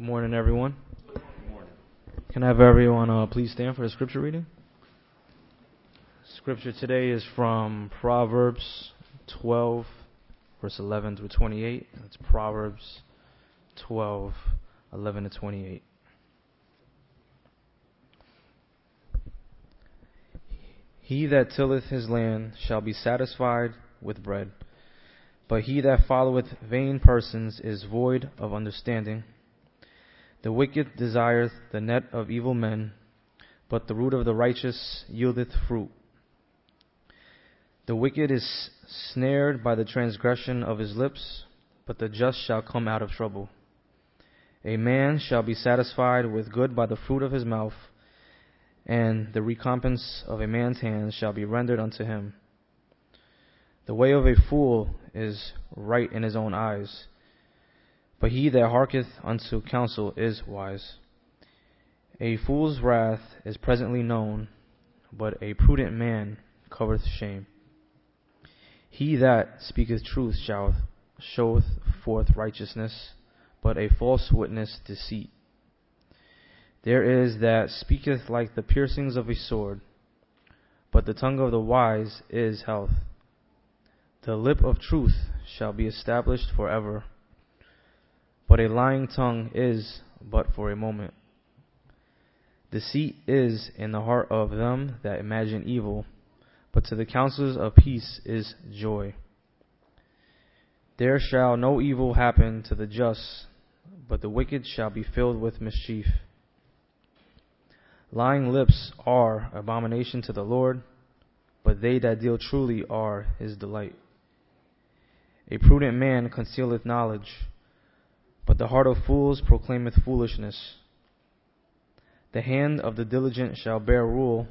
Good morning, everyone. Can I have everyone uh, please stand for the scripture reading? Scripture today is from Proverbs 12, verse 11 through 28. It's Proverbs 12, 11 to 28. He that tilleth his land shall be satisfied with bread, but he that followeth vain persons is void of understanding. The wicked desireth the net of evil men, but the root of the righteous yieldeth fruit. The wicked is snared by the transgression of his lips, but the just shall come out of trouble. A man shall be satisfied with good by the fruit of his mouth, and the recompense of a man's hands shall be rendered unto him. The way of a fool is right in his own eyes but he that hearketh unto counsel is wise. A fool's wrath is presently known, but a prudent man covereth shame. He that speaketh truth shall showeth forth righteousness, but a false witness deceit. There is that speaketh like the piercings of a sword, but the tongue of the wise is health. The lip of truth shall be established forever but a lying tongue is but for a moment. Deceit is in the heart of them that imagine evil, but to the counselors of peace is joy. There shall no evil happen to the just, but the wicked shall be filled with mischief. Lying lips are abomination to the Lord, but they that deal truly are his delight. A prudent man concealeth knowledge but the heart of fools proclaimeth foolishness. The hand of the diligent shall bear rule,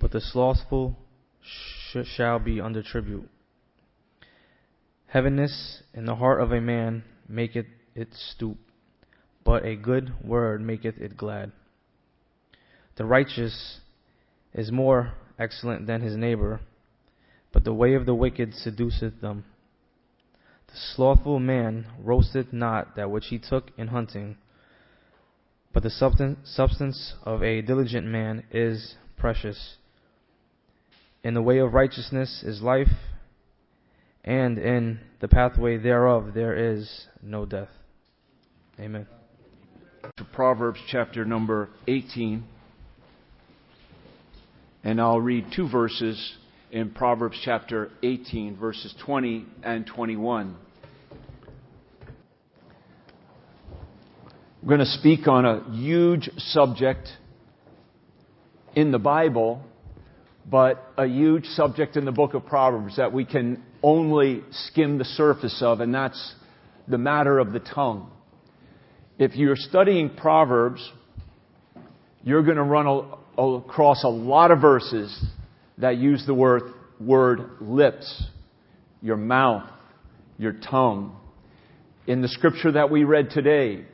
but the slothful sh- shall be under tribute. Heaviness in the heart of a man maketh it stoop, but a good word maketh it glad. The righteous is more excellent than his neighbor, but the way of the wicked seduceth them. The slothful man roasteth not that which he took in hunting, but the substance of a diligent man is precious. In the way of righteousness is life, and in the pathway thereof there is no death. Amen. To Proverbs chapter number 18, and I'll read two verses in Proverbs chapter 18, verses 20 and 21. We're going to speak on a huge subject in the Bible, but a huge subject in the book of Proverbs that we can only skim the surface of, and that's the matter of the tongue. If you're studying Proverbs, you're going to run across a lot of verses that use the word, word lips, your mouth, your tongue. In the scripture that we read today,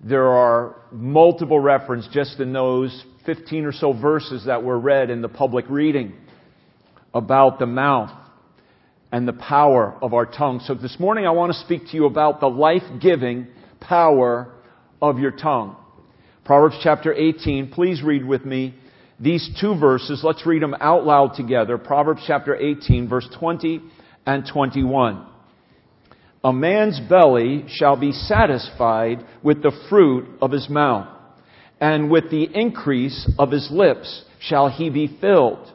there are multiple references just in those 15 or so verses that were read in the public reading about the mouth and the power of our tongue. So this morning I want to speak to you about the life-giving power of your tongue. Proverbs chapter 18, please read with me these two verses. Let's read them out loud together. Proverbs chapter 18, verse 20 and 21. A man's belly shall be satisfied with the fruit of his mouth, and with the increase of his lips shall he be filled.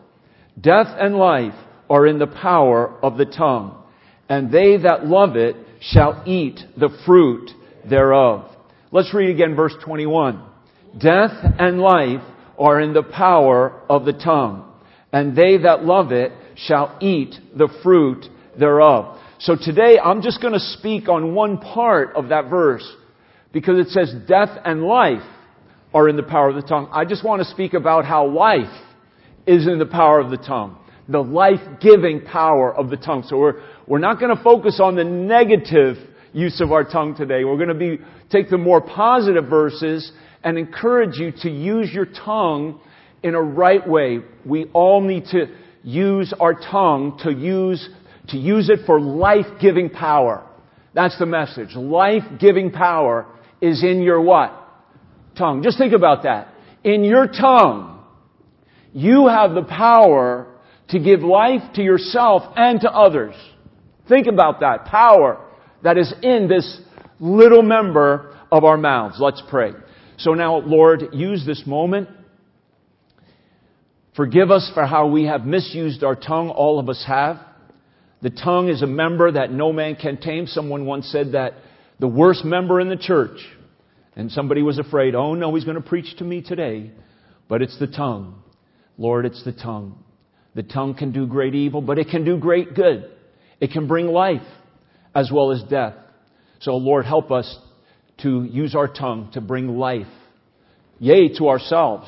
Death and life are in the power of the tongue, and they that love it shall eat the fruit thereof. Let's read again verse 21. Death and life are in the power of the tongue, and they that love it shall eat the fruit thereof. So today I'm just going to speak on one part of that verse because it says death and life are in the power of the tongue. I just want to speak about how life is in the power of the tongue. The life-giving power of the tongue. So we're, we're not going to focus on the negative use of our tongue today. We're going to be, take the more positive verses and encourage you to use your tongue in a right way. We all need to use our tongue to use, to use it for life-giving power. That's the message. Life-giving power is in your what? Tongue. Just think about that. In your tongue, you have the power to give life to yourself and to others. Think about that power that is in this little member of our mouths. Let's pray. So now, Lord, use this moment. Forgive us for how we have misused our tongue. All of us have. The tongue is a member that no man can tame. Someone once said that the worst member in the church, and somebody was afraid, oh no, he's going to preach to me today. But it's the tongue. Lord, it's the tongue. The tongue can do great evil, but it can do great good. It can bring life as well as death. So, Lord, help us to use our tongue to bring life, yea, to ourselves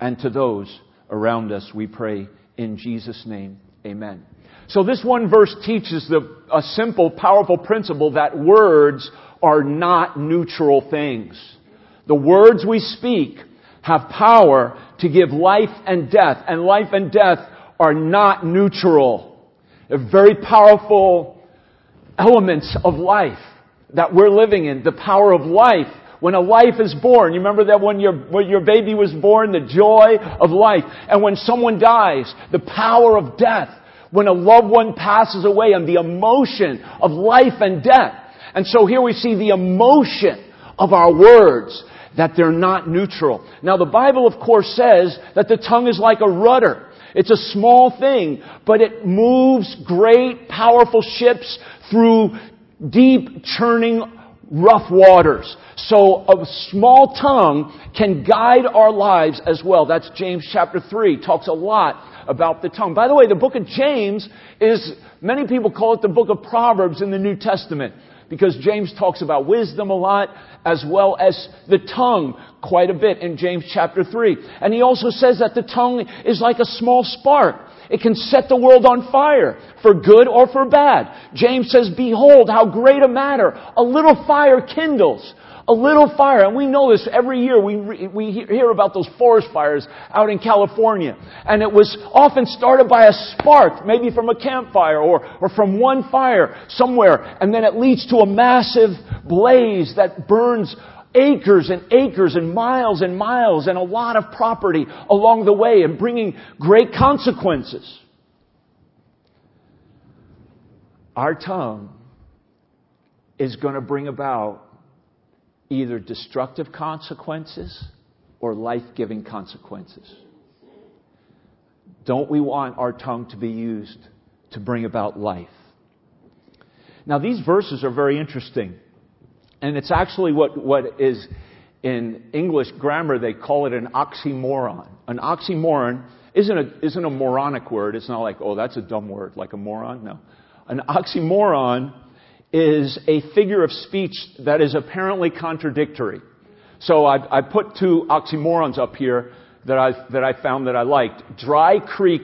and to those around us, we pray in Jesus' name. Amen. So this one verse teaches the, a simple, powerful principle that words are not neutral things. The words we speak have power to give life and death, and life and death are not neutral. They're very powerful elements of life that we're living in. The power of life. When a life is born, you remember that when your, when your baby was born, the joy of life. And when someone dies, the power of death. When a loved one passes away and the emotion of life and death. And so here we see the emotion of our words that they're not neutral. Now the Bible of course says that the tongue is like a rudder. It's a small thing, but it moves great, powerful ships through deep, churning, rough waters. So a small tongue can guide our lives as well. That's James chapter 3. Talks a lot about the tongue. By the way, the book of James is, many people call it the book of Proverbs in the New Testament because James talks about wisdom a lot as well as the tongue quite a bit in James chapter 3. And he also says that the tongue is like a small spark. It can set the world on fire for good or for bad. James says, behold how great a matter a little fire kindles. A little fire, and we know this every year. We, we hear about those forest fires out in California. And it was often started by a spark, maybe from a campfire or, or from one fire somewhere. And then it leads to a massive blaze that burns acres and acres and miles and miles and a lot of property along the way and bringing great consequences. Our tongue is going to bring about either destructive consequences or life giving consequences. Don't we want our tongue to be used to bring about life? Now, these verses are very interesting. And it's actually what, what is in English grammar, they call it an oxymoron. An oxymoron isn't a, isn't a moronic word. It's not like, oh, that's a dumb word, like a moron. No. An oxymoron is a figure of speech that is apparently contradictory. So I, I put two oxymorons up here that I, that I found that I liked. Dry Creek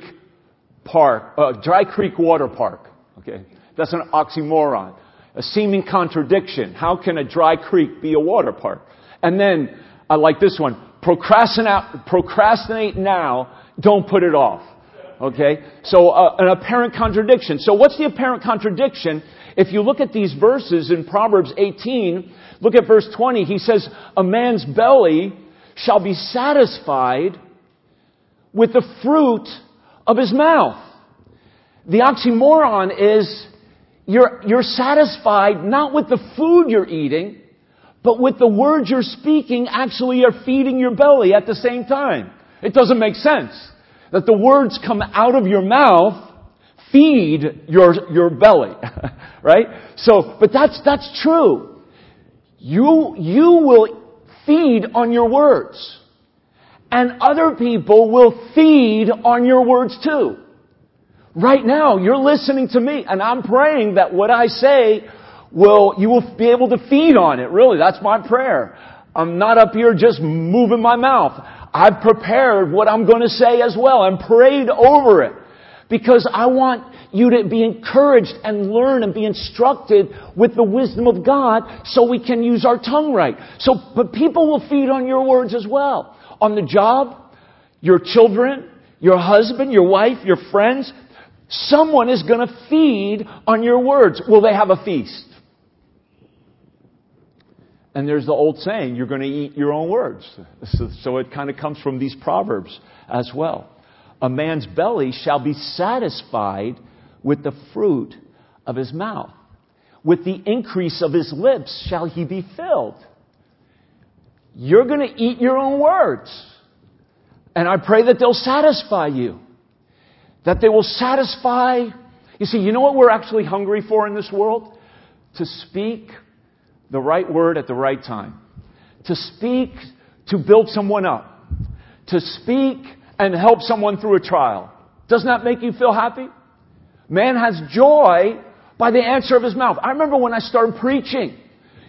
Park, uh, Dry Creek Water Park. Okay. That's an oxymoron a seeming contradiction. How can a dry creek be a water park? And then, I like this one. Procrastinate, procrastinate now, don't put it off. Okay? So, uh, an apparent contradiction. So what's the apparent contradiction? If you look at these verses in Proverbs 18, look at verse 20, he says, a man's belly shall be satisfied with the fruit of his mouth. The oxymoron is you're, you're satisfied not with the food you're eating, but with the words you're speaking actually are feeding your belly at the same time. It doesn't make sense that the words come out of your mouth feed your, your belly, right? So, but that's, that's true. You, you will feed on your words. And other people will feed on your words too. Right now, you're listening to me, and I'm praying that what I say will, you will be able to feed on it. Really, that's my prayer. I'm not up here just moving my mouth. I've prepared what I'm going to say as well and prayed over it. Because I want you to be encouraged and learn and be instructed with the wisdom of God so we can use our tongue right. So, but people will feed on your words as well. On the job, your children, your husband, your wife, your friends, Someone is going to feed on your words. Will they have a feast? And there's the old saying, you're going to eat your own words. So, so it kind of comes from these proverbs as well. A man's belly shall be satisfied with the fruit of his mouth. With the increase of his lips shall he be filled. You're going to eat your own words. And I pray that they'll satisfy you. That they will satisfy. You see, you know what we're actually hungry for in this world? To speak the right word at the right time. To speak to build someone up. To speak and help someone through a trial. Doesn't that make you feel happy? Man has joy by the answer of his mouth. I remember when I started preaching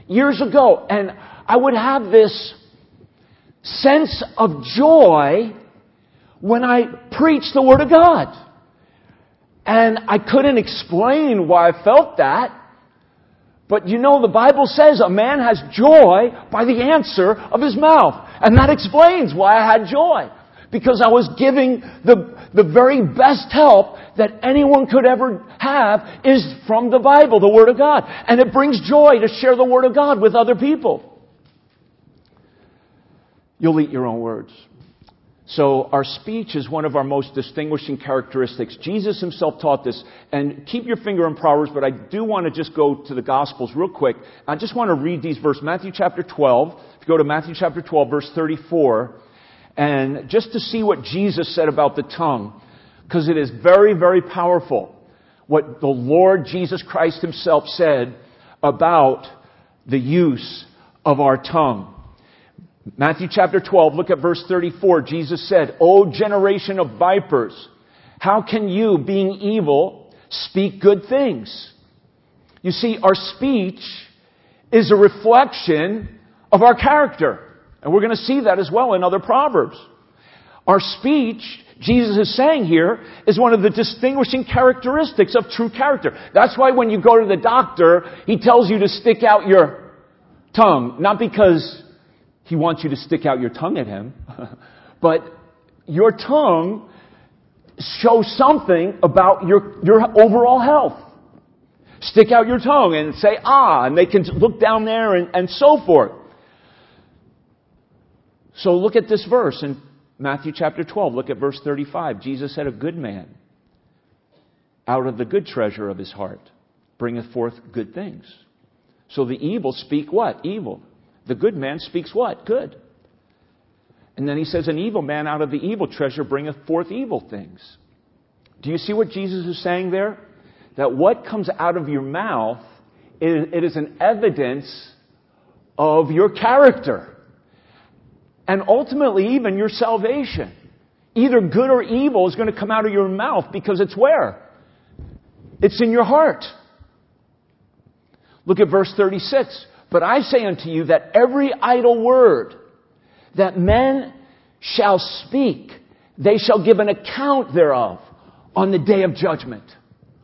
years ago, and I would have this sense of joy when I preached the Word of God. And I couldn't explain why I felt that. But you know, the Bible says a man has joy by the answer of his mouth. And that explains why I had joy. Because I was giving the, the very best help that anyone could ever have is from the Bible, the Word of God. And it brings joy to share the Word of God with other people. You'll eat your own words. So our speech is one of our most distinguishing characteristics. Jesus himself taught this. And keep your finger in Proverbs, but I do want to just go to the Gospels real quick. I just want to read these verses. Matthew chapter 12. If you go to Matthew chapter 12, verse 34, and just to see what Jesus said about the tongue, because it is very, very powerful what the Lord Jesus Christ himself said about the use of our tongue. Matthew chapter 12, look at verse 34. Jesus said, O generation of vipers, how can you, being evil, speak good things? You see, our speech is a reflection of our character. And we're going to see that as well in other proverbs. Our speech, Jesus is saying here, is one of the distinguishing characteristics of true character. That's why when you go to the doctor, he tells you to stick out your tongue. Not because he wants you to stick out your tongue at him. but your tongue shows something about your, your overall health. Stick out your tongue and say, ah, and they can look down there and, and so forth. So look at this verse in Matthew chapter 12. Look at verse 35. Jesus said, A good man out of the good treasure of his heart bringeth forth good things. So the evil speak what? Evil. The good man speaks what? Good. And then he says, An evil man out of the evil treasure bringeth forth evil things. Do you see what Jesus is saying there? That what comes out of your mouth, it is an evidence of your character. And ultimately, even your salvation. Either good or evil is going to come out of your mouth because it's where? It's in your heart. Look at verse 36. But I say unto you that every idle word that men shall speak, they shall give an account thereof on the day of judgment.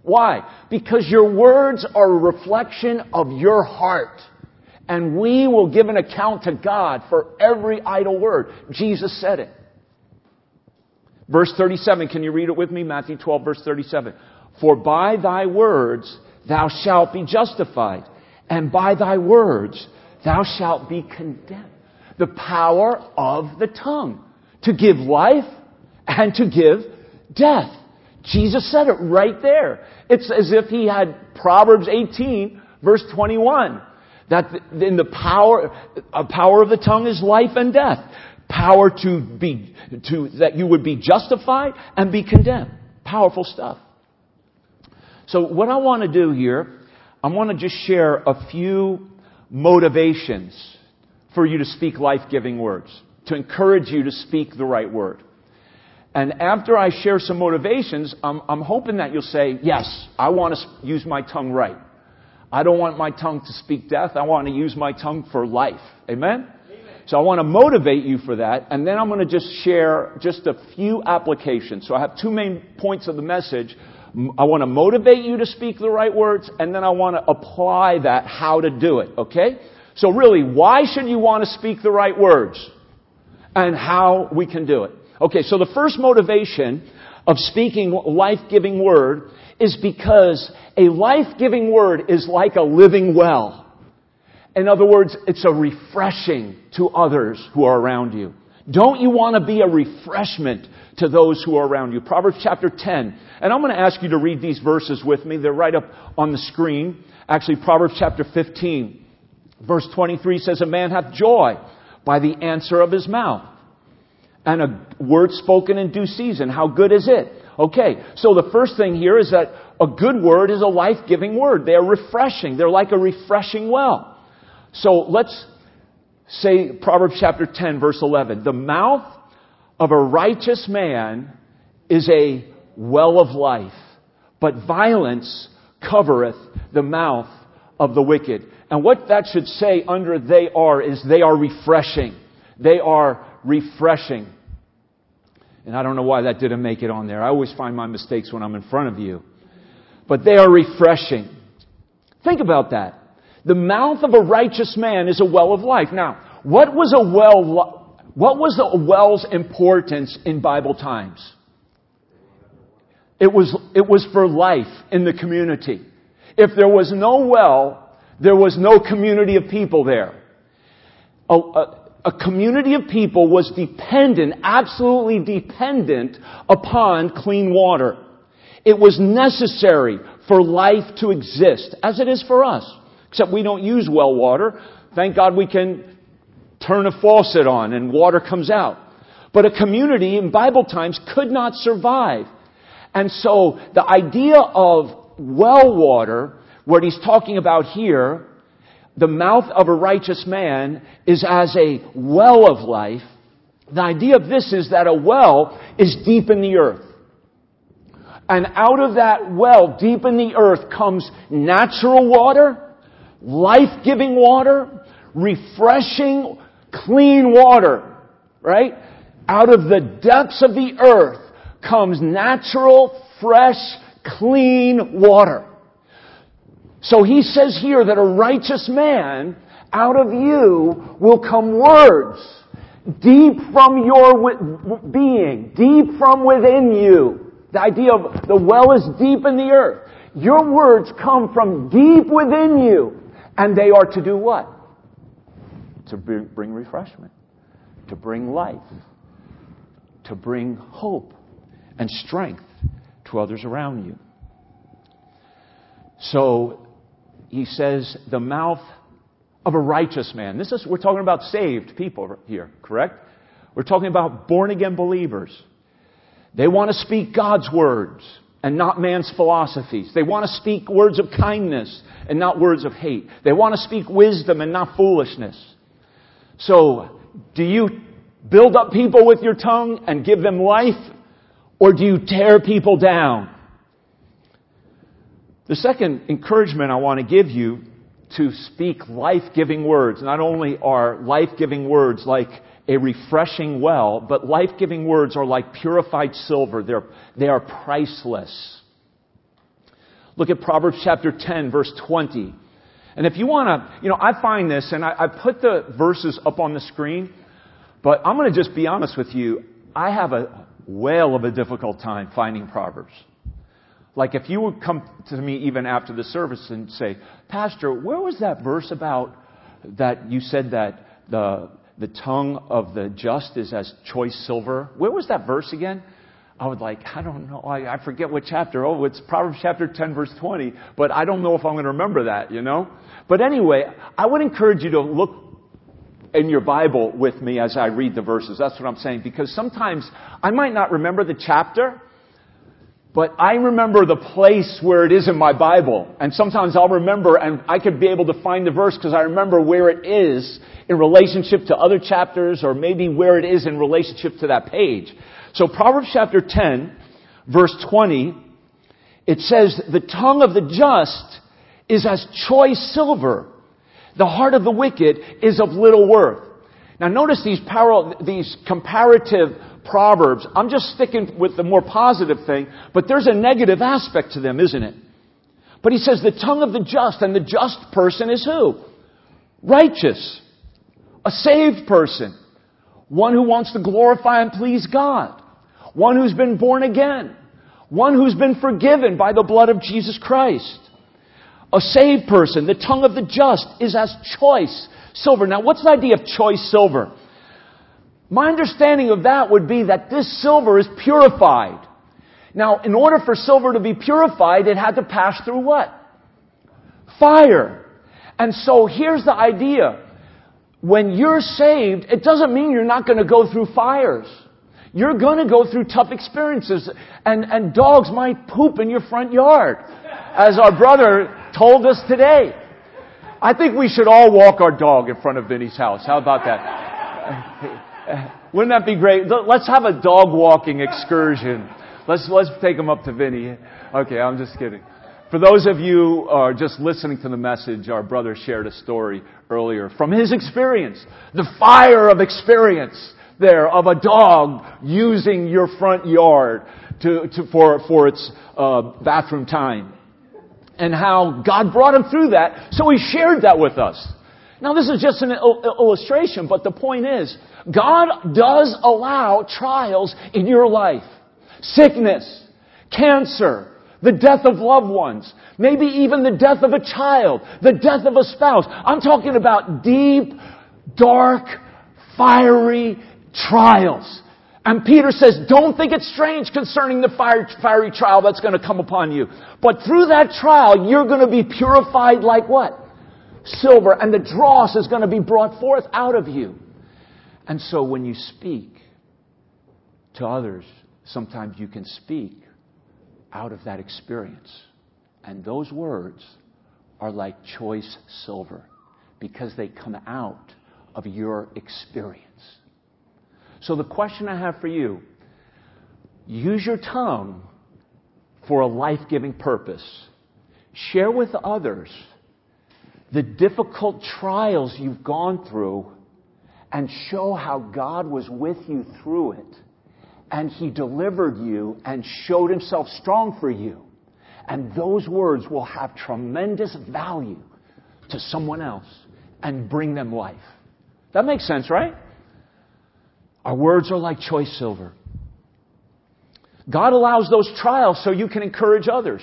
Why? Because your words are a reflection of your heart. And we will give an account to God for every idle word. Jesus said it. Verse 37, can you read it with me? Matthew 12, verse 37. For by thy words thou shalt be justified, and by thy words thou shalt be condemned. The power of the tongue to give life and to give death. Jesus said it right there. It's as if he had Proverbs 18 verse 21. That in the power, a power of the tongue is life and death. Power to be, to, that you would be justified and be condemned. Powerful stuff. So what I want to do here I want to just share a few motivations for you to speak life-giving words, to encourage you to speak the right word. And after I share some motivations, I'm, I'm hoping that you'll say, yes, I want to use my tongue right. I don't want my tongue to speak death. I want to use my tongue for life. Amen? Amen? So I want to motivate you for that. And then I'm going to just share just a few applications. So I have two main points of the message. I want to motivate you to speak the right words, and then I want to apply that, how to do it, okay? So really, why should you want to speak the right words? And how we can do it. Okay, so the first motivation of speaking life-giving word is because a life-giving word is like a living well. In other words, it's a refreshing to others who are around you. Don't you want to be a refreshment to those who are around you? Proverbs chapter 10. And I'm going to ask you to read these verses with me. They're right up on the screen. Actually, Proverbs chapter 15, verse 23 says, A man hath joy by the answer of his mouth. And a word spoken in due season. How good is it? Okay, so the first thing here is that a good word is a life-giving word. They are refreshing. They're like a refreshing well. So let's say Proverbs chapter 10 verse 11. The mouth of a righteous man is a well of life, but violence covereth the mouth of the wicked. And what that should say under they are is they are refreshing. They are refreshing. And I don't know why that didn't make it on there. I always find my mistakes when I'm in front of you. But they are refreshing. Think about that. The mouth of a righteous man is a well of life. Now, what was a well, what was the well's importance in Bible times? It was, it was for life in the community. If there was no well, there was no community of people there. A, a, a community of people was dependent, absolutely dependent upon clean water. It was necessary for life to exist, as it is for us. Except we don't use well water. Thank God we can turn a faucet on and water comes out. But a community in Bible times could not survive. And so the idea of well water, what he's talking about here, the mouth of a righteous man is as a well of life. The idea of this is that a well is deep in the earth. And out of that well, deep in the earth, comes natural water life-giving water, refreshing, clean water, right? Out of the depths of the earth comes natural, fresh, clean water. So he says here that a righteous man, out of you will come words deep from your being, deep from within you. The idea of the well is deep in the earth. Your words come from deep within you. And they are to do what? To bring refreshment, to bring life, to bring hope and strength to others around you. So he says, the mouth of a righteous man. This is, we're talking about saved people here, correct? We're talking about born again believers. They want to speak God's words and not man's philosophies. They want to speak words of kindness and not words of hate. They want to speak wisdom and not foolishness. So, do you build up people with your tongue and give them life? Or do you tear people down? The second encouragement I want to give you to speak life-giving words. Not only are life-giving words like a refreshing well, but life-giving words are like purified silver. They're, they are priceless. Look at Proverbs chapter 10 verse 20. And if you want to, you know, I find this, and I, I put the verses up on the screen, but I'm going to just be honest with you. I have a whale of a difficult time finding Proverbs. Like if you would come to me even after the service and say, Pastor, where was that verse about that you said that the the tongue of the just is as choice silver. Where was that verse again? I would like, I don't know. I, I forget what chapter. Oh, it's Proverbs chapter 10 verse 20, but I don't know if I'm going to remember that, you know? But anyway, I would encourage you to look in your Bible with me as I read the verses. That's what I'm saying. Because sometimes I might not remember the chapter, but I remember the place where it is in my Bible. And sometimes I'll remember and I could be able to find the verse because I remember where it is in relationship to other chapters or maybe where it is in relationship to that page. So Proverbs chapter 10, verse 20, it says, the tongue of the just is as choice silver. The heart of the wicked is of little worth. Now notice these, parallel, these comparative Proverbs. I'm just sticking with the more positive thing, but there's a negative aspect to them, isn't it? But he says the tongue of the just, and the just person is who? Righteous. A saved person. One who wants to glorify and please God. One who's been born again. One who's been forgiven by the blood of Jesus Christ. a saved person, the tongue of the just is as choice silver. Now, what's the idea of choice silver? My understanding of that would be that this silver is purified. Now, in order for silver to be purified, it had to pass through what? Fire. And so here's the idea. When you're saved, it doesn't mean you're not going to go through fires. You're going to go through tough experiences, and, and dogs might poop in your front yard, as our brother told us today. I think we should all walk our dog in front of Vinny's house. How about that? Wouldn't that be great? Let's have a dog walking excursion. Let's, let's take him up to Vinny. Okay, I'm just kidding. For those of you are just listening to the message, our brother shared a story earlier from his experience. The fire of experience there of a dog using your front yard to, to for, for its uh, bathroom time. And how God brought him through that, so he shared that with us. Now this is just an illustration, but the point is, God does allow trials in your life. Sickness, cancer, the death of loved ones, maybe even the death of a child, the death of a spouse. I'm talking about deep, dark, fiery trials. And Peter says, don't think it's strange concerning the fire, fiery trial that's going to come upon you. But through that trial, you're going to be purified like what? Silver. And the dross is going to be brought forth out of you. And so when you speak to others, sometimes you can speak out of that experience. And those words are like choice silver because they come out of your experience. So the question I have for you use your tongue for a life giving purpose. Share with others the difficult trials you've gone through and show how God was with you through it. And He delivered you and showed Himself strong for you. And those words will have tremendous value to someone else and bring them life. That makes sense, right? Our words are like choice silver. God allows those trials so you can encourage others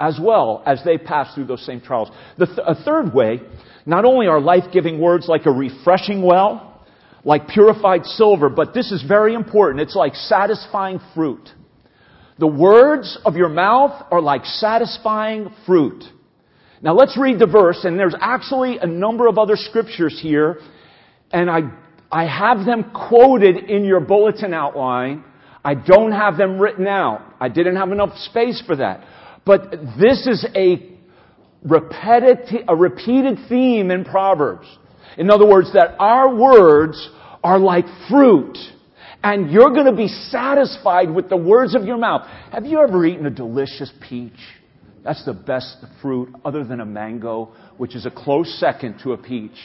as well as they pass through those same trials. Th- a third way, not only are life giving words like a refreshing well, like purified silver, but this is very important. It's like satisfying fruit. The words of your mouth are like satisfying fruit. Now let's read the verse, and there's actually a number of other scriptures here, and I I have them quoted in your bulletin outline. I don't have them written out. I didn't have enough space for that. But this is a a repeated theme in Proverbs. In other words, that our words are like fruit. And you're going to be satisfied with the words of your mouth. Have you ever eaten a delicious peach? That's the best fruit other than a mango, which is a close second to a peach.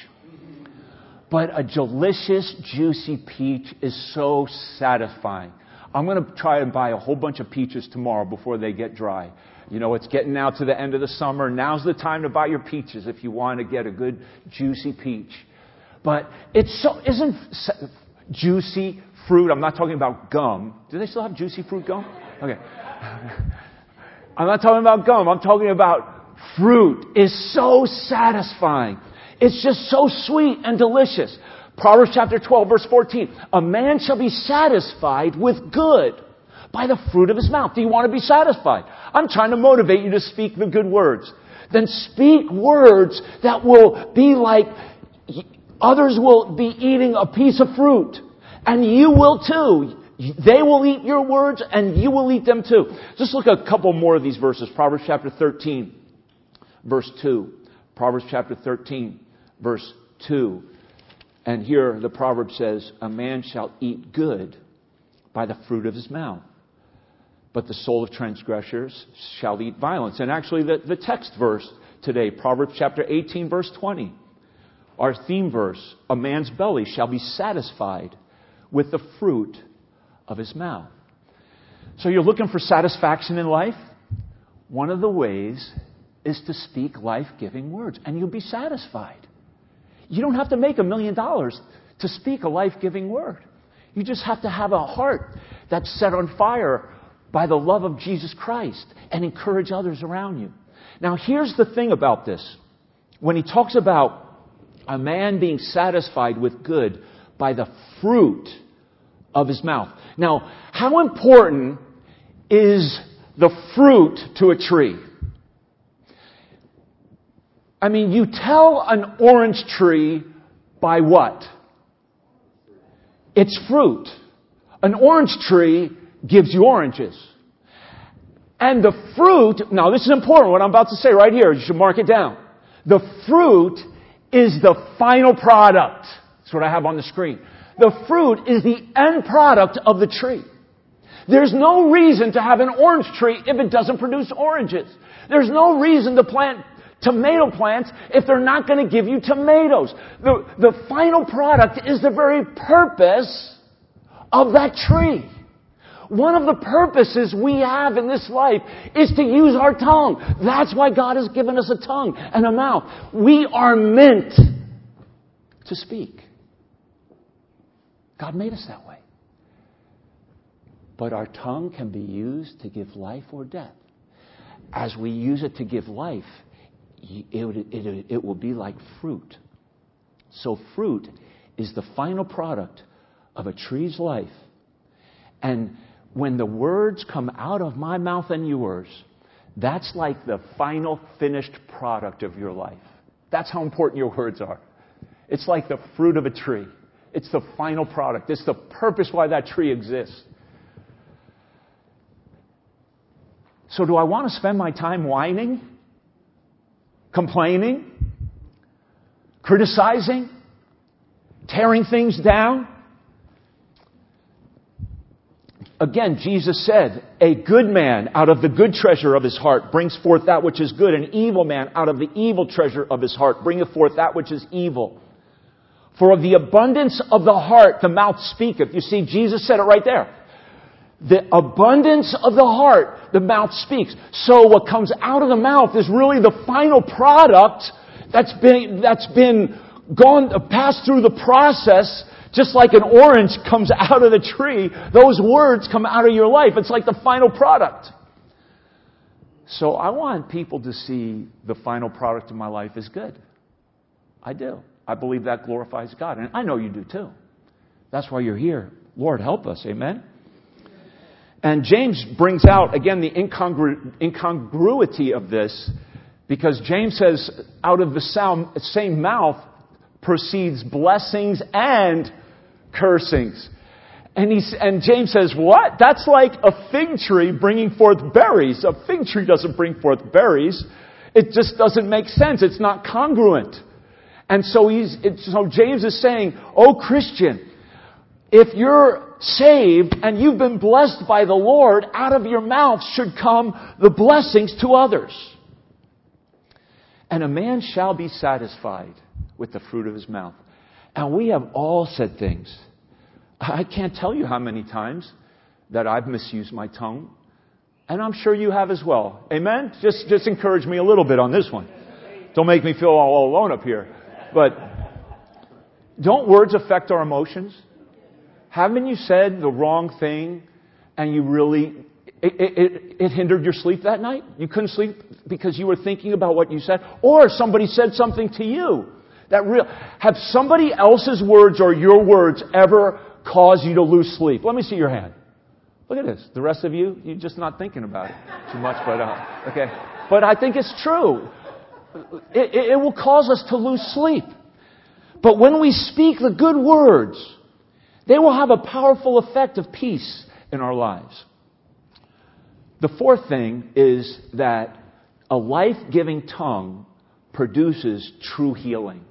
But a delicious, juicy peach is so satisfying. I'm going to try and buy a whole bunch of peaches tomorrow before they get dry. You know, it's getting now to the end of the summer. Now's the time to buy your peaches if you want to get a good, juicy peach. But it's so, isn't juicy fruit, I'm not talking about gum. Do they still have juicy fruit gum? Okay. I'm not talking about gum. I'm talking about fruit is so satisfying. It's just so sweet and delicious. Proverbs chapter 12 verse 14. A man shall be satisfied with good by the fruit of his mouth. Do you want to be satisfied? I'm trying to motivate you to speak the good words. Then speak words that will be like others will be eating a piece of fruit. And you will too. They will eat your words and you will eat them too. Just look at a couple more of these verses. Proverbs chapter 13 verse 2. Proverbs chapter 13 verse 2. And here the proverb says, A man shall eat good by the fruit of his mouth. But the soul of transgressors shall eat violence. And actually, the, the text verse today, Proverbs chapter 18, verse 20, our theme verse, A man's belly shall be satisfied with the fruit of his mouth. So you're looking for satisfaction in life? One of the ways is to speak life giving words, and you'll be satisfied. You don't have to make a million dollars to speak a life giving word. You just have to have a heart that's set on fire by the love of Jesus Christ and encourage others around you. Now, here's the thing about this. When he talks about a man being satisfied with good by the fruit of his mouth. Now, how important is the fruit to a tree? I mean, you tell an orange tree by what? Its fruit. An orange tree gives you oranges. And the fruit, now this is important, what I'm about to say right here, you should mark it down. The fruit is the final product. That's what I have on the screen. The fruit is the end product of the tree. There's no reason to have an orange tree if it doesn't produce oranges. There's no reason to plant tomato plants if they're not going to give you tomatoes. The, the final product is the very purpose of that tree. One of the purposes we have in this life is to use our tongue. That's why God has given us a tongue and a mouth. We are meant to speak. God made us that way. But our tongue can be used to give life or death. As we use it to give life, it, it, it will be like fruit. So, fruit is the final product of a tree's life. And when the words come out of my mouth and yours, that's like the final finished product of your life. That's how important your words are. It's like the fruit of a tree. It's the final product. It's the purpose why that tree exists. So, do I want to spend my time whining? Complaining, criticizing, tearing things down. Again, Jesus said, A good man out of the good treasure of his heart brings forth that which is good. An evil man out of the evil treasure of his heart bringeth forth that which is evil. For of the abundance of the heart the mouth speaketh. You see, Jesus said it right there. The abundance of the heart, the mouth speaks. So what comes out of the mouth is really the final product that's been, that's been gone, passed through the process just like an orange comes out of the tree, those words come out of your life. It's like the final product. So I want people to see the final product of my life is good. I do. I believe that glorifies God. And I know you do too. That's why you're here. Lord, help us. Amen. And James brings out, again, the incongru- incongruity of this because James says, out of the same mouth proceeds blessings and cursings. And, he's, and James says, what? That's like a fig tree bringing forth berries. A fig tree doesn't bring forth berries. It just doesn't make sense. It's not congruent. And so he's, so James is saying, oh Christian, if you're saved and you've been blessed by the Lord, out of your mouth should come the blessings to others. And a man shall be satisfied with the fruit of his mouth. And we have all said things. I can't tell you how many times that I've misused my tongue. And I'm sure you have as well. Amen? Just, just encourage me a little bit on this one. Don't make me feel all alone up here. But don't words affect our emotions? Haven't you said the wrong thing and you really, it, it, it, hindered your sleep that night? You couldn't sleep because you were thinking about what you said? Or somebody said something to you that real, have somebody else's words or your words ever caused you to lose sleep? Let me see your hand. Look at this. The rest of you, you're just not thinking about it too much, but, uh, okay. But I think it's true. It, it, it will cause us to lose sleep. But when we speak the good words, they will have a powerful effect of peace in our lives. The fourth thing is that a life giving tongue produces true healing.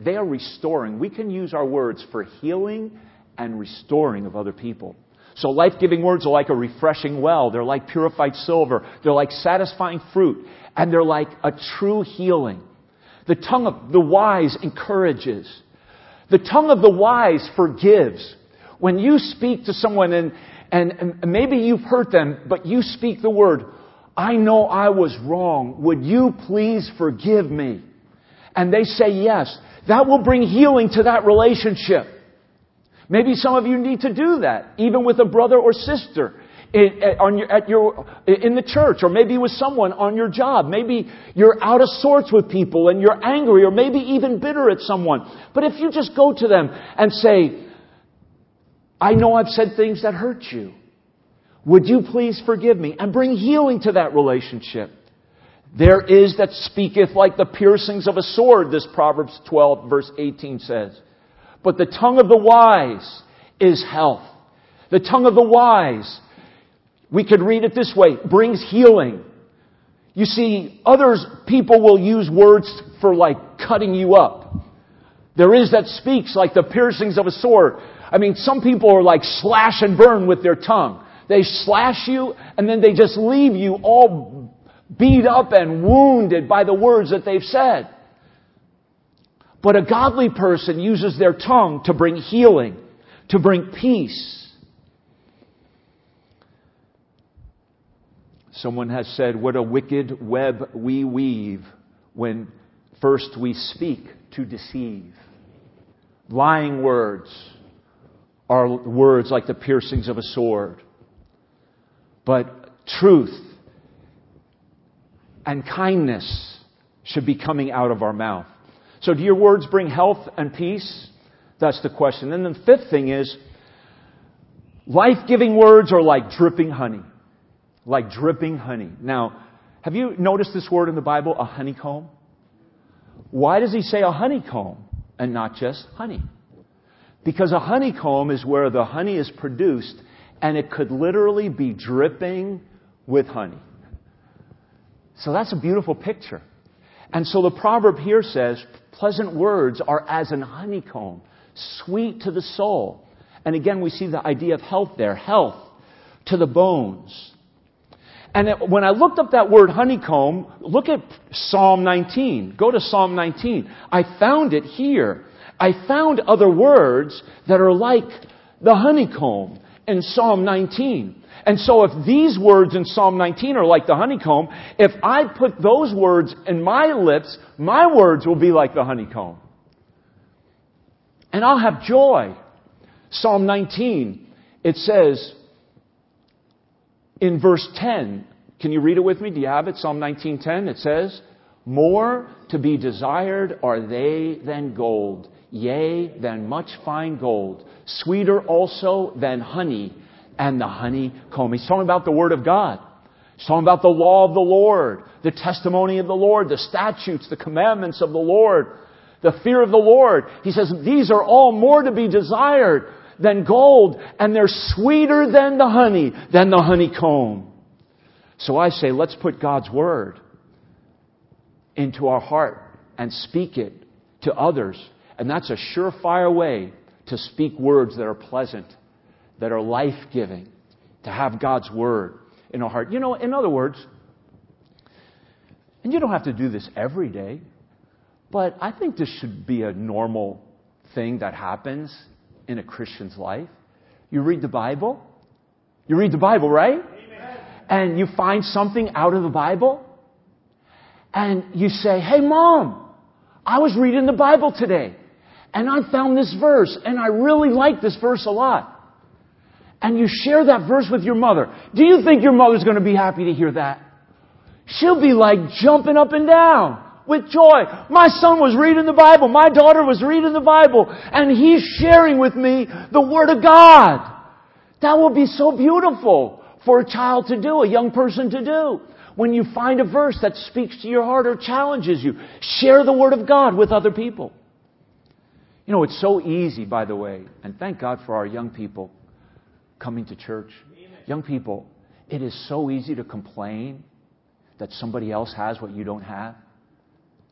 They are restoring. We can use our words for healing and restoring of other people. So life giving words are like a refreshing well. They're like purified silver. They're like satisfying fruit. And they're like a true healing. The tongue of the wise encourages. The tongue of the wise forgives. When you speak to someone and, and, maybe you've hurt them, but you speak the word, I know I was wrong. Would you please forgive me? And they say yes. That will bring healing to that relationship. Maybe some of you need to do that, even with a brother or sister. On your, at your, in the church, or maybe with someone on your job. Maybe you're out of sorts with people and you're angry, or maybe even bitter at someone. But if you just go to them and say, I know I've said things that hurt you. Would you please forgive me? And bring healing to that relationship. There is that speaketh like the piercings of a sword, this Proverbs 12 verse 18 says. But the tongue of the wise is health. The tongue of the wise, we could read it this way, brings healing. You see, others, people will use words for like cutting you up. There is that speaks like the piercings of a sword. I mean, some people are like slash and burn with their tongue. They slash you and then they just leave you all beat up and wounded by the words that they've said. But a godly person uses their tongue to bring healing, to bring peace. Someone has said, What a wicked web we weave when first we speak to deceive. Lying words are words like the piercings of a sword. But truth and kindness should be coming out of our mouth. So, do your words bring health and peace? That's the question. And the fifth thing is life giving words are like dripping honey. Like dripping honey. Now, have you noticed this word in the Bible, a honeycomb? Why does he say a honeycomb and not just honey? Because a honeycomb is where the honey is produced and it could literally be dripping with honey. So that's a beautiful picture. And so the proverb here says, pleasant words are as an honeycomb, sweet to the soul. And again, we see the idea of health there, health to the bones. And it, when I looked up that word honeycomb, look at Psalm 19. Go to Psalm 19. I found it here. I found other words that are like the honeycomb in Psalm 19. And so if these words in Psalm 19 are like the honeycomb, if I put those words in my lips, my words will be like the honeycomb. And I'll have joy. Psalm 19, it says in verse 10, can you read it with me? Do you have it? Psalm 19:10 it says, "More to be desired are they than gold, yea, than much fine gold, sweeter also than honey and the honeycomb. He's talking about the Word of God. He's talking about the law of the Lord, the testimony of the Lord, the statutes, the commandments of the Lord, the fear of the Lord. He says these are all more to be desired than gold, and they're sweeter than the honey, than the honeycomb. So I say, let's put God's Word into our heart and speak it to others and that's a surefire way to speak words that are pleasant, that are life giving, to have God's word in our heart. You know, in other words, and you don't have to do this every day, but I think this should be a normal thing that happens in a Christian's life. You read the Bible. You read the Bible, right? Amen. And you find something out of the Bible. And you say, Hey, mom, I was reading the Bible today. And I found this verse, and I really like this verse a lot. And you share that verse with your mother. Do you think your mother's going to be happy to hear that? She'll be like jumping up and down with joy. My son was reading the Bible. My daughter was reading the Bible. And he's sharing with me the Word of God. That will be so beautiful for a child to do, a young person to do. When you find a verse that speaks to your heart or challenges you, share the Word of God with other people. You know, it's so easy, by the way, and thank God for our young people coming to church. Young people, it is so easy to complain that somebody else has what you don't have.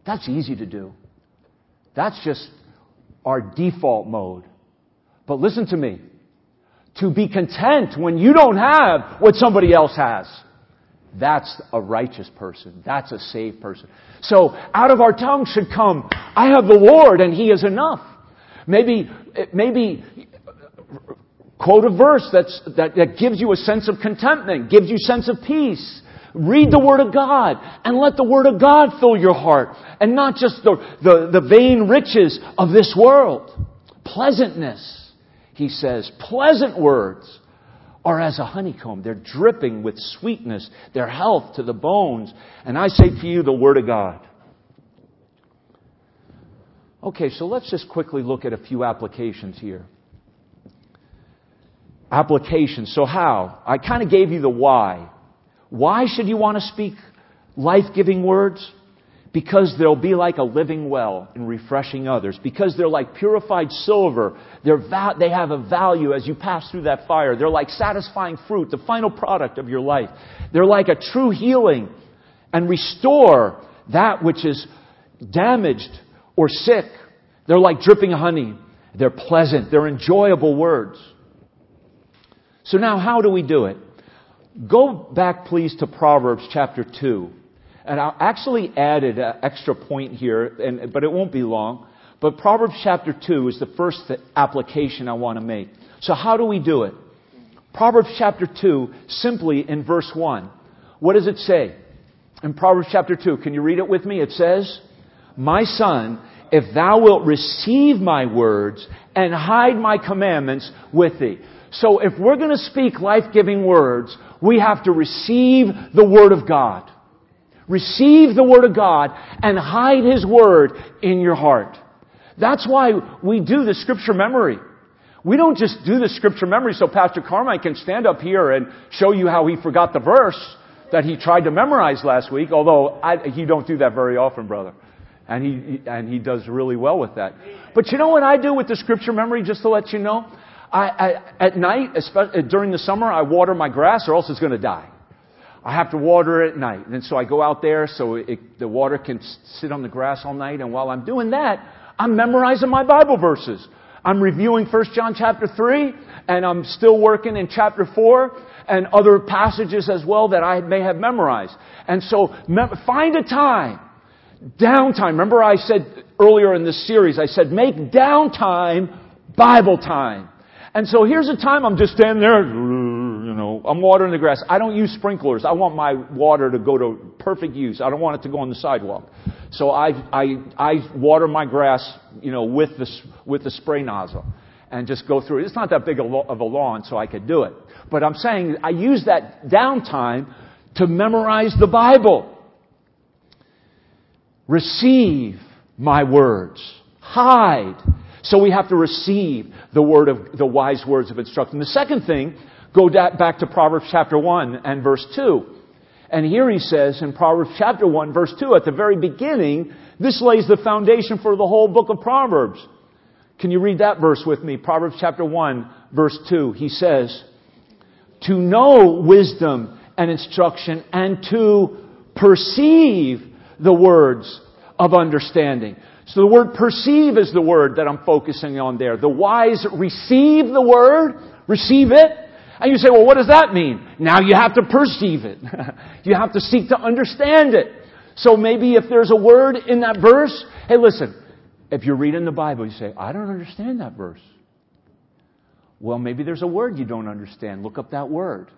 That's easy to do. That's just our default mode. But listen to me. To be content when you don't have what somebody else has. That's a righteous person. That's a saved person. So out of our tongue should come, I have the Lord and He is enough. Maybe, maybe quote a verse that's, that, that gives you a sense of contentment, gives you sense of peace. Read the Word of God and let the Word of God fill your heart and not just the, the, the vain riches of this world. Pleasantness, he says, pleasant words are as a honeycomb. They're dripping with sweetness, their health to the bones. And I say to you, the Word of God. Okay, so let's just quickly look at a few applications here. Applications. So how? I kind of gave you the why. Why should you want to speak life-giving words? Because they'll be like a living well in refreshing others. Because they're like purified silver. Va- they have a value as you pass through that fire. They're like satisfying fruit, the final product of your life. They're like a true healing and restore that which is damaged or sick. They're like dripping honey. They're pleasant. They're enjoyable words. So now how do we do it? Go back please to Proverbs chapter 2. And I actually added an extra point here, and, but it won't be long. But Proverbs chapter 2 is the first application I want to make. So how do we do it? Proverbs chapter 2, simply in verse 1. What does it say? In Proverbs chapter 2, can you read it with me? It says, My son, if thou wilt receive my words and hide my commandments with thee. So if we're going to speak life-giving words, we have to receive the Word of God. Receive the Word of God and hide His Word in your heart. That's why we do the Scripture memory. We don't just do the Scripture memory so Pastor Carmine can stand up here and show you how he forgot the verse that he tried to memorize last week, although I, he don't do that very often, brother. And he, and he does really well with that. But you know what I do with the scripture memory, just to let you know? I, I, at night, especially uh, during the summer, I water my grass or else it's going to die. I have to water it at night. And so I go out there so it, the water can sit on the grass all night. And while I'm doing that, I'm memorizing my Bible verses. I'm reviewing 1 John chapter 3, and I'm still working in chapter 4, and other passages as well that I may have memorized. And so, find a time Downtime. Remember I said earlier in this series, I said make downtime Bible time. And so here's a time I'm just standing there, you know, I'm watering the grass. I don't use sprinklers. I want my water to go to perfect use. I don't want it to go on the sidewalk. So I, I, I water my grass, you know, with the, with the spray nozzle and just go through it. It's not that big of a lawn, so I could do it. But I'm saying I use that downtime to memorize the Bible. Receive my words. Hide. So we have to receive the word of, the wise words of instruction. The second thing, go back to Proverbs chapter 1 and verse 2. And here he says in Proverbs chapter 1 verse 2, at the very beginning, this lays the foundation for the whole book of Proverbs. Can you read that verse with me? Proverbs chapter 1 verse 2. He says, to know wisdom and instruction and to perceive the words of understanding. So the word perceive is the word that I'm focusing on there. The wise receive the word, receive it, and you say, well, what does that mean? Now you have to perceive it. you have to seek to understand it. So maybe if there's a word in that verse, hey listen, if you're reading the Bible, you say, I don't understand that verse. Well, maybe there's a word you don't understand. Look up that word.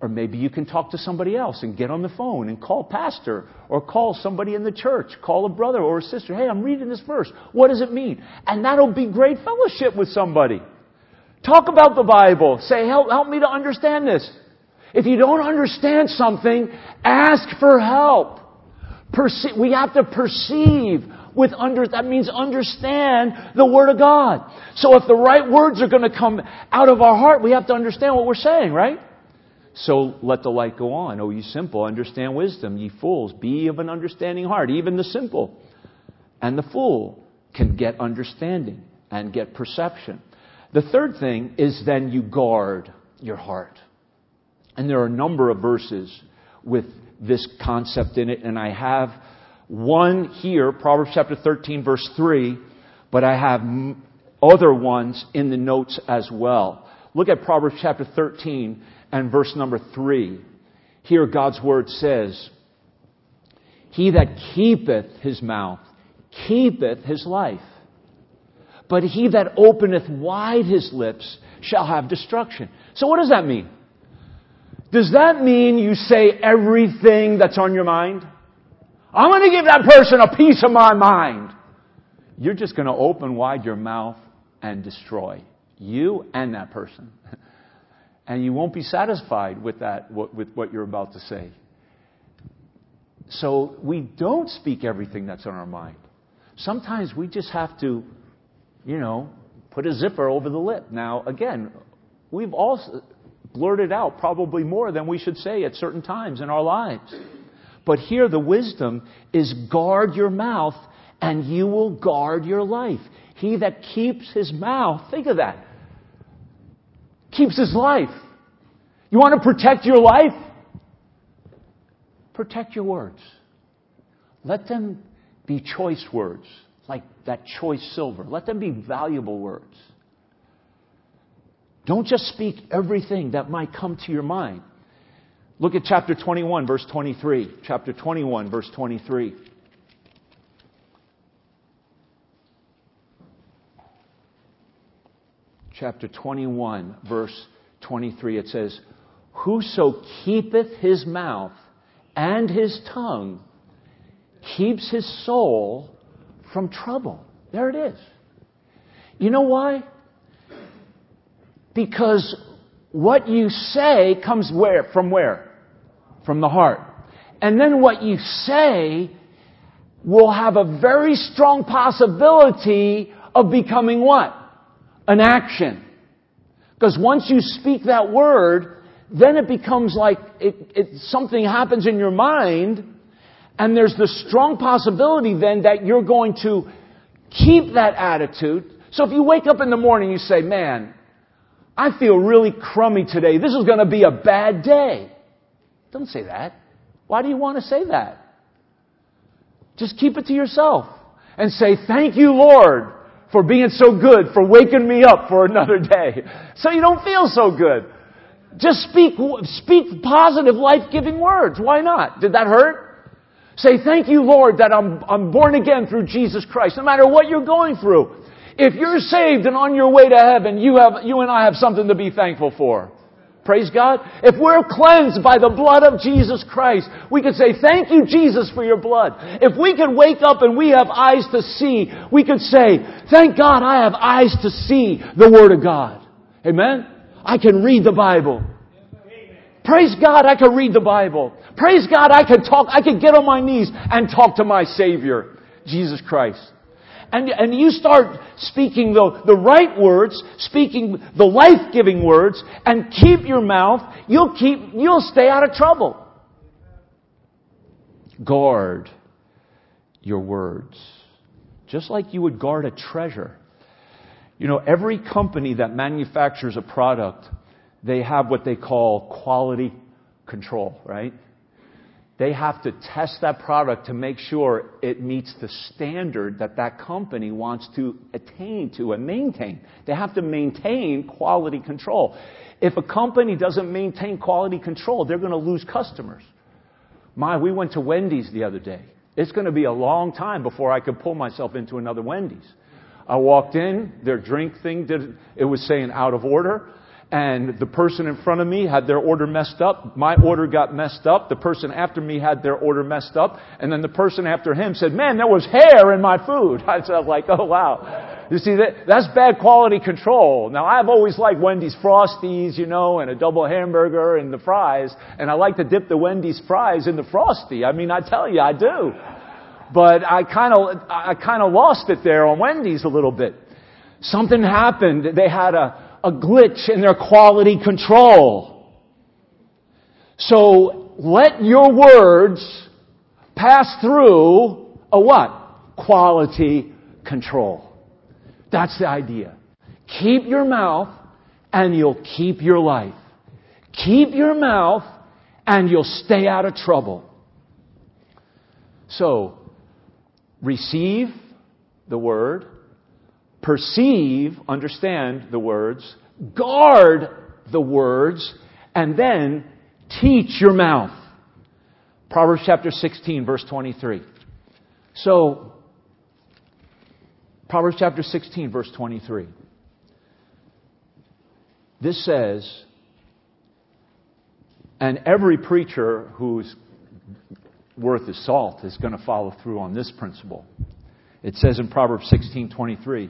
Or maybe you can talk to somebody else and get on the phone and call pastor or call somebody in the church, call a brother or a sister. Hey, I'm reading this verse. What does it mean? And that'll be great fellowship with somebody. Talk about the Bible. Say, help, help me to understand this. If you don't understand something, ask for help. Perce- we have to perceive with under, that means understand the Word of God. So if the right words are going to come out of our heart, we have to understand what we're saying, right? So let the light go on. O ye simple, understand wisdom. Ye fools, be of an understanding heart. Even the simple and the fool can get understanding and get perception. The third thing is then you guard your heart. And there are a number of verses with this concept in it, and I have one here, Proverbs chapter 13, verse 3, but I have other ones in the notes as well. Look at Proverbs chapter 13 and verse number 3. Here God's word says, He that keepeth his mouth keepeth his life. But he that openeth wide his lips shall have destruction. So what does that mean? Does that mean you say everything that's on your mind? I'm going to give that person a piece of my mind. You're just going to open wide your mouth and destroy you and that person. and you won't be satisfied with that, with what you're about to say. So we don't speak everything that's on our mind. Sometimes we just have to, you know, put a zipper over the lip. Now, again, we've all blurted out probably more than we should say at certain times in our lives. But here the wisdom is guard your mouth and you will guard your life. He that keeps his mouth, think of that, keeps his life. You want to protect your life? Protect your words. Let them be choice words, like that choice silver. Let them be valuable words. Don't just speak everything that might come to your mind. Look at chapter 21, verse 23. Chapter 21, verse 23. Chapter 21, verse 23. It says, Whoso keepeth his mouth and his tongue keeps his soul from trouble. There it is. You know why? Because what you say comes where? From where? From the heart. And then what you say will have a very strong possibility of becoming what? An action. Because once you speak that word, then it becomes like it, it, something happens in your mind, and there's the strong possibility then that you're going to keep that attitude. So if you wake up in the morning, you say, man, I feel really crummy today. This is going to be a bad day. Don't say that. Why do you want to say that? Just keep it to yourself and say, thank you, Lord, for being so good, for waking me up for another day. So you don't feel so good. Just speak, speak positive, life-giving words. Why not? Did that hurt? Say, thank you, Lord, that I'm, I'm born again through Jesus Christ, no matter what you're going through. If you're saved and on your way to heaven, you have, you and I have something to be thankful for. Praise God. If we're cleansed by the blood of Jesus Christ, we could say, thank you, Jesus, for your blood. If we can wake up and we have eyes to see, we could say, thank God I have eyes to see the Word of God. Amen? I can read the Bible. Praise God, I can read the Bible. Praise God, I can talk, I can get on my knees and talk to my Savior, Jesus Christ. And, and you start speaking the, the right words, speaking the life-giving words, and keep your mouth, you'll keep, you'll stay out of trouble. Guard your words. Just like you would guard a treasure. You know, every company that manufactures a product, they have what they call quality control, right? They have to test that product to make sure it meets the standard that that company wants to attain to and maintain. They have to maintain quality control. If a company doesn't maintain quality control, they're going to lose customers. My, we went to Wendy's the other day. It's going to be a long time before I could pull myself into another Wendy's. I walked in, their drink thing did, it was saying out of order. And the person in front of me had their order messed up. My order got messed up. The person after me had their order messed up. And then the person after him said, man, there was hair in my food. I was like, oh wow. You see, that, that's bad quality control. Now, I've always liked Wendy's Frosties, you know, and a double hamburger and the fries. And I like to dip the Wendy's fries in the Frosty. I mean, I tell you, I do. But I kind of, I kind of lost it there on Wendy's a little bit. Something happened. They had a, a glitch in their quality control. So let your words pass through a what? Quality control. That's the idea. Keep your mouth and you'll keep your life. Keep your mouth and you'll stay out of trouble. So, receive the word, perceive, understand the words, guard the words, and then teach your mouth. Proverbs chapter 16, verse 23. So, Proverbs chapter 16, verse 23. This says, and every preacher who's worth his salt is going to follow through on this principle. It says in Proverbs 16:23,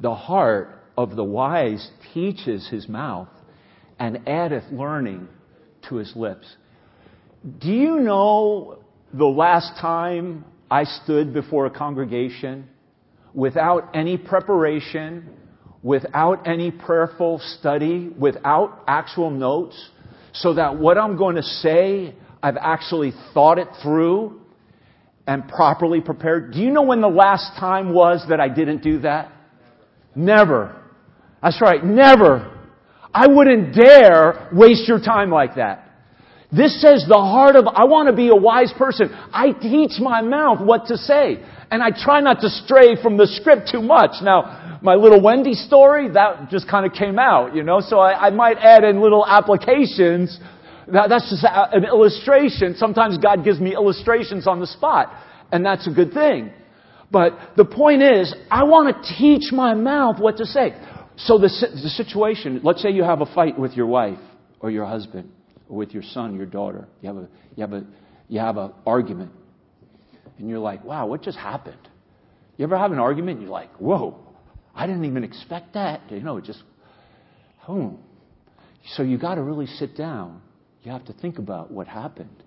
"The heart of the wise teaches his mouth, and addeth learning to his lips. Do you know the last time I stood before a congregation without any preparation, without any prayerful study, without actual notes, so that what I'm going to say, I've actually thought it through and properly prepared? Do you know when the last time was that I didn't do that? Never. That's right, never. I wouldn't dare waste your time like that. This says the heart of, I want to be a wise person. I teach my mouth what to say. And I try not to stray from the script too much. Now, my little Wendy story, that just kind of came out, you know, so I, I might add in little applications. That, that's just an illustration. Sometimes God gives me illustrations on the spot, and that's a good thing. But the point is, I want to teach my mouth what to say. So the, the situation, let's say you have a fight with your wife or your husband or with your son, your daughter. You have a, you have a, you have an argument. And you're like, wow, what just happened? You ever have an argument and you're like, whoa, I didn't even expect that. You know, it just, hmm. So you got to really sit down. You have to think about what happened.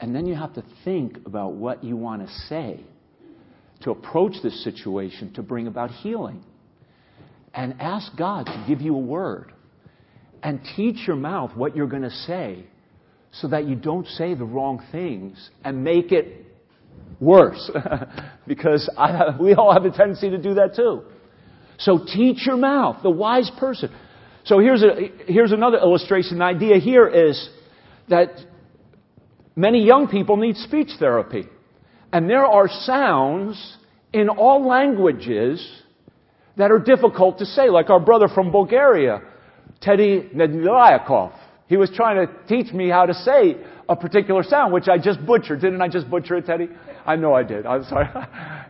And then you have to think about what you want to say to approach this situation to bring about healing and ask God to give you a word and teach your mouth what you're going to say so that you don't say the wrong things and make it worse. because I, we all have a tendency to do that too. So teach your mouth, the wise person. So here's, a, here's another illustration. The idea here is that many young people need speech therapy. And there are sounds in all languages that are difficult to say, like our brother from Bulgaria, Teddy Nedlyakov. He was trying to teach me how to say a particular sound, which I just butchered. Didn't I just butcher it, Teddy? I know I did. I'm sorry.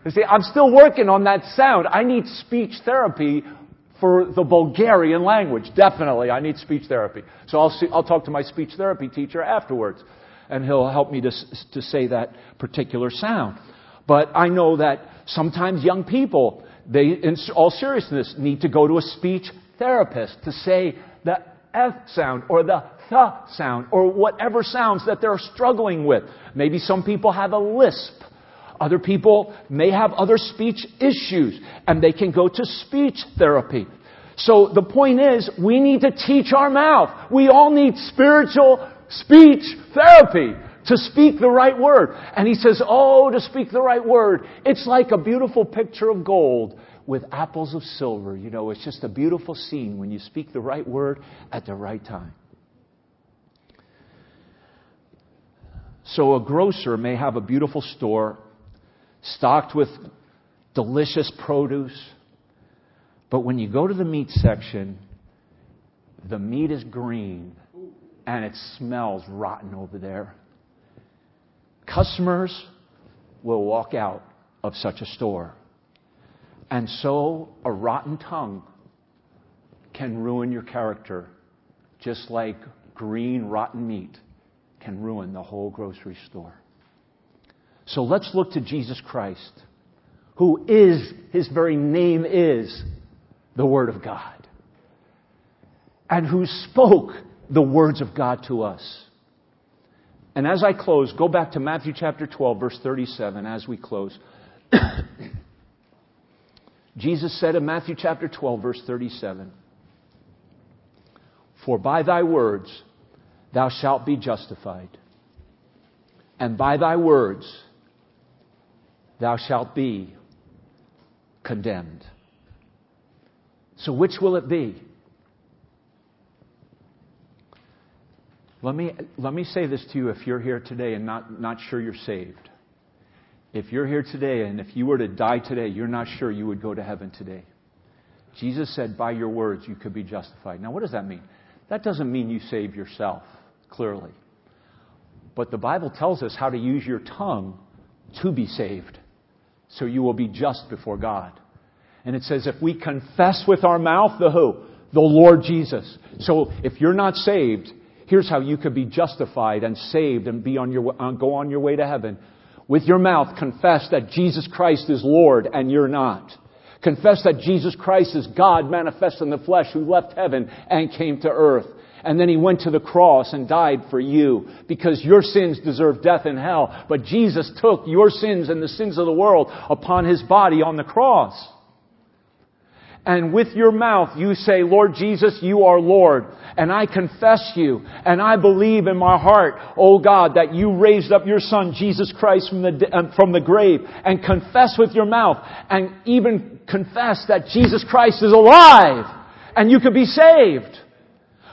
you see, I'm still working on that sound. I need speech therapy for the Bulgarian language. Definitely, I need speech therapy. So I'll, see, I'll talk to my speech therapy teacher afterwards, and he'll help me to, to say that particular sound. But I know that sometimes young people they, in all seriousness, need to go to a speech therapist to say the F sound or the th sound or whatever sounds that they're struggling with. Maybe some people have a lisp. Other people may have other speech issues and they can go to speech therapy. So the point is, we need to teach our mouth. We all need spiritual speech therapy to speak the right word. And he says, Oh, to speak the right word. It's like a beautiful picture of gold with apples of silver. You know, it's just a beautiful scene when you speak the right word at the right time. So a grocer may have a beautiful store stocked with delicious produce, but when you go to the meat section, the meat is green and it smells rotten over there. Customers will walk out of such a store. And so a rotten tongue can ruin your character, just like green, rotten meat can ruin the whole grocery store. So let's look to Jesus Christ, who is, his very name is the Word of God, and who spoke the words of God to us. And as I close, go back to Matthew chapter 12, verse 37, as we close. Jesus said in Matthew chapter 12, verse 37, For by thy words thou shalt be justified, and by thy words thou shalt be condemned. So, which will it be? Let me, let me say this to you if you're here today and not, not sure you're saved. If you're here today and if you were to die today, you're not sure you would go to heaven today. Jesus said, by your words, you could be justified. Now, what does that mean? That doesn't mean you save yourself, clearly. But the Bible tells us how to use your tongue to be saved. So you will be just before God. And it says, if we confess with our mouth the who? The Lord Jesus. So if you're not saved, Here's how you could be justified and saved and be on your, uh, go on your way to heaven. With your mouth, confess that Jesus Christ is Lord and you're not. Confess that Jesus Christ is God manifest in the flesh who left heaven and came to earth. And then he went to the cross and died for you because your sins deserve death and hell. But Jesus took your sins and the sins of the world upon his body on the cross. And with your mouth you say, Lord Jesus, you are Lord. And I confess you. And I believe in my heart, oh God, that you raised up your son, Jesus Christ, from the, uh, from the grave. And confess with your mouth. And even confess that Jesus Christ is alive. And you can be saved.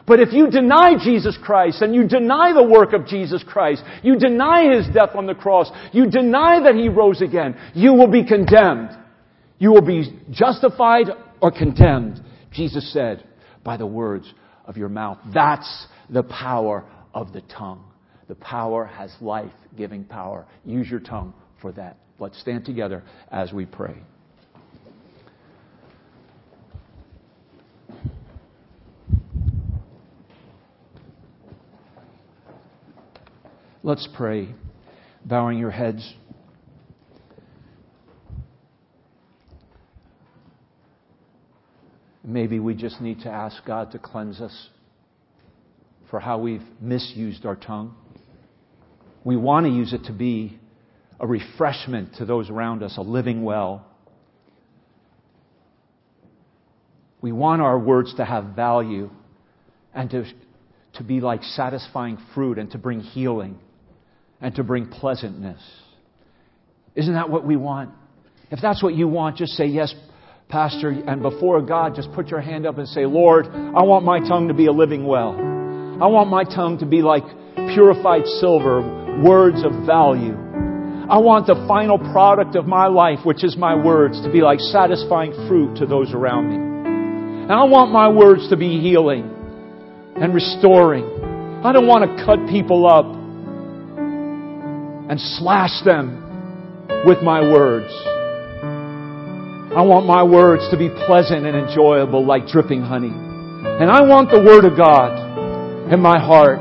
But if you deny Jesus Christ and you deny the work of Jesus Christ, you deny His death on the cross, you deny that He rose again, you will be condemned. You will be justified or condemned, Jesus said, by the words of your mouth. That's the power of the tongue. The power has life giving power. Use your tongue for that. Let's stand together as we pray. Let's pray, bowing your heads. Maybe we just need to ask God to cleanse us for how we've misused our tongue. We want to use it to be a refreshment to those around us, a living well. We want our words to have value and to, to be like satisfying fruit and to bring healing and to bring pleasantness. Isn't that what we want? If that's what you want, just say, Yes, Pastor. And before God, just put your hand up and say, Lord, I want my tongue to be a living well. I want my tongue to be like purified silver, words of value. I want the final product of my life, which is my words, to be like satisfying fruit to those around me. And I want my words to be healing and restoring. I don't want to cut people up and slash them with my words. I want my words to be pleasant and enjoyable like dripping honey. And I want the Word of God in my heart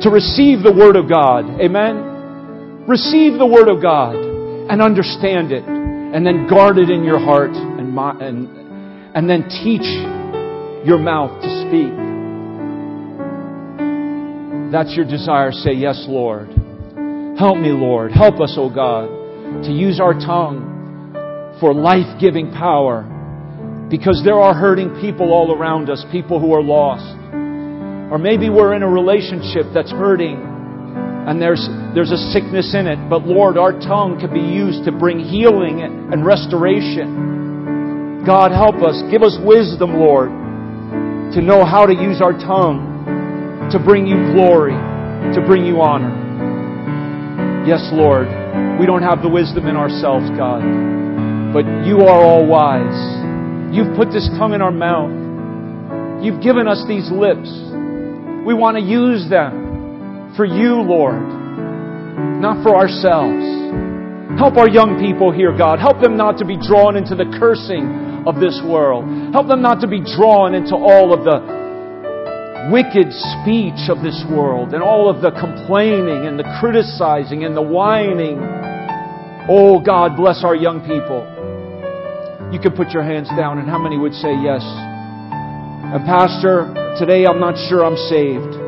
to receive the Word of God. Amen? Receive the Word of God and understand it and then guard it in your heart and, my, and, and then teach your mouth to speak. That's your desire. Say, Yes, Lord. Help me, Lord. Help us, O oh God, to use our tongue for life giving power. Because there are hurting people all around us, people who are lost. Or maybe we're in a relationship that's hurting and there's, there's a sickness in it. But Lord, our tongue can be used to bring healing and restoration. God, help us. Give us wisdom, Lord, to know how to use our tongue to bring you glory, to bring you honor. Yes, Lord, we don't have the wisdom in ourselves, God, but you are all wise. You've put this tongue in our mouth. You've given us these lips. We want to use them for you, Lord, not for ourselves. Help our young people here, God. Help them not to be drawn into the cursing of this world. Help them not to be drawn into all of the wicked speech of this world and all of the complaining and the criticizing and the whining. Oh God, bless our young people. You can put your hands down, and how many would say yes? And Pastor, today I'm not sure I'm saved.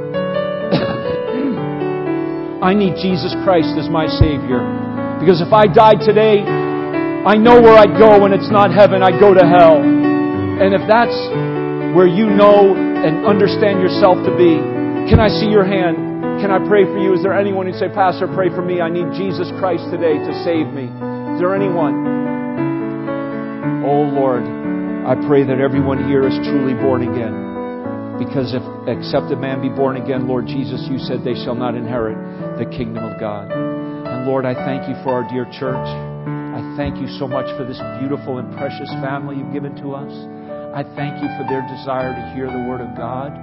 I need Jesus Christ as my Savior. Because if I died today, I know where I'd go and it's not heaven, I'd go to hell. And if that's where you know and understand yourself to be. Can I see your hand? Can I pray for you? Is there anyone who'd say, Pastor, pray for me. I need Jesus Christ today to save me. Is there anyone? Oh Lord, I pray that everyone here is truly born again. Because if except a man be born again, Lord Jesus, you said they shall not inherit the kingdom of God. And Lord, I thank you for our dear church. I thank you so much for this beautiful and precious family you've given to us. I thank you for their desire to hear the Word of God.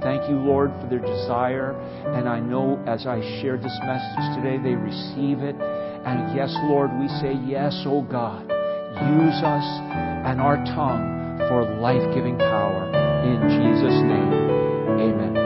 Thank you, Lord, for their desire. And I know as I shared this message today, they receive it. And yes, Lord, we say, Yes, oh God, use us and our tongue for life giving power. In Jesus' name, amen.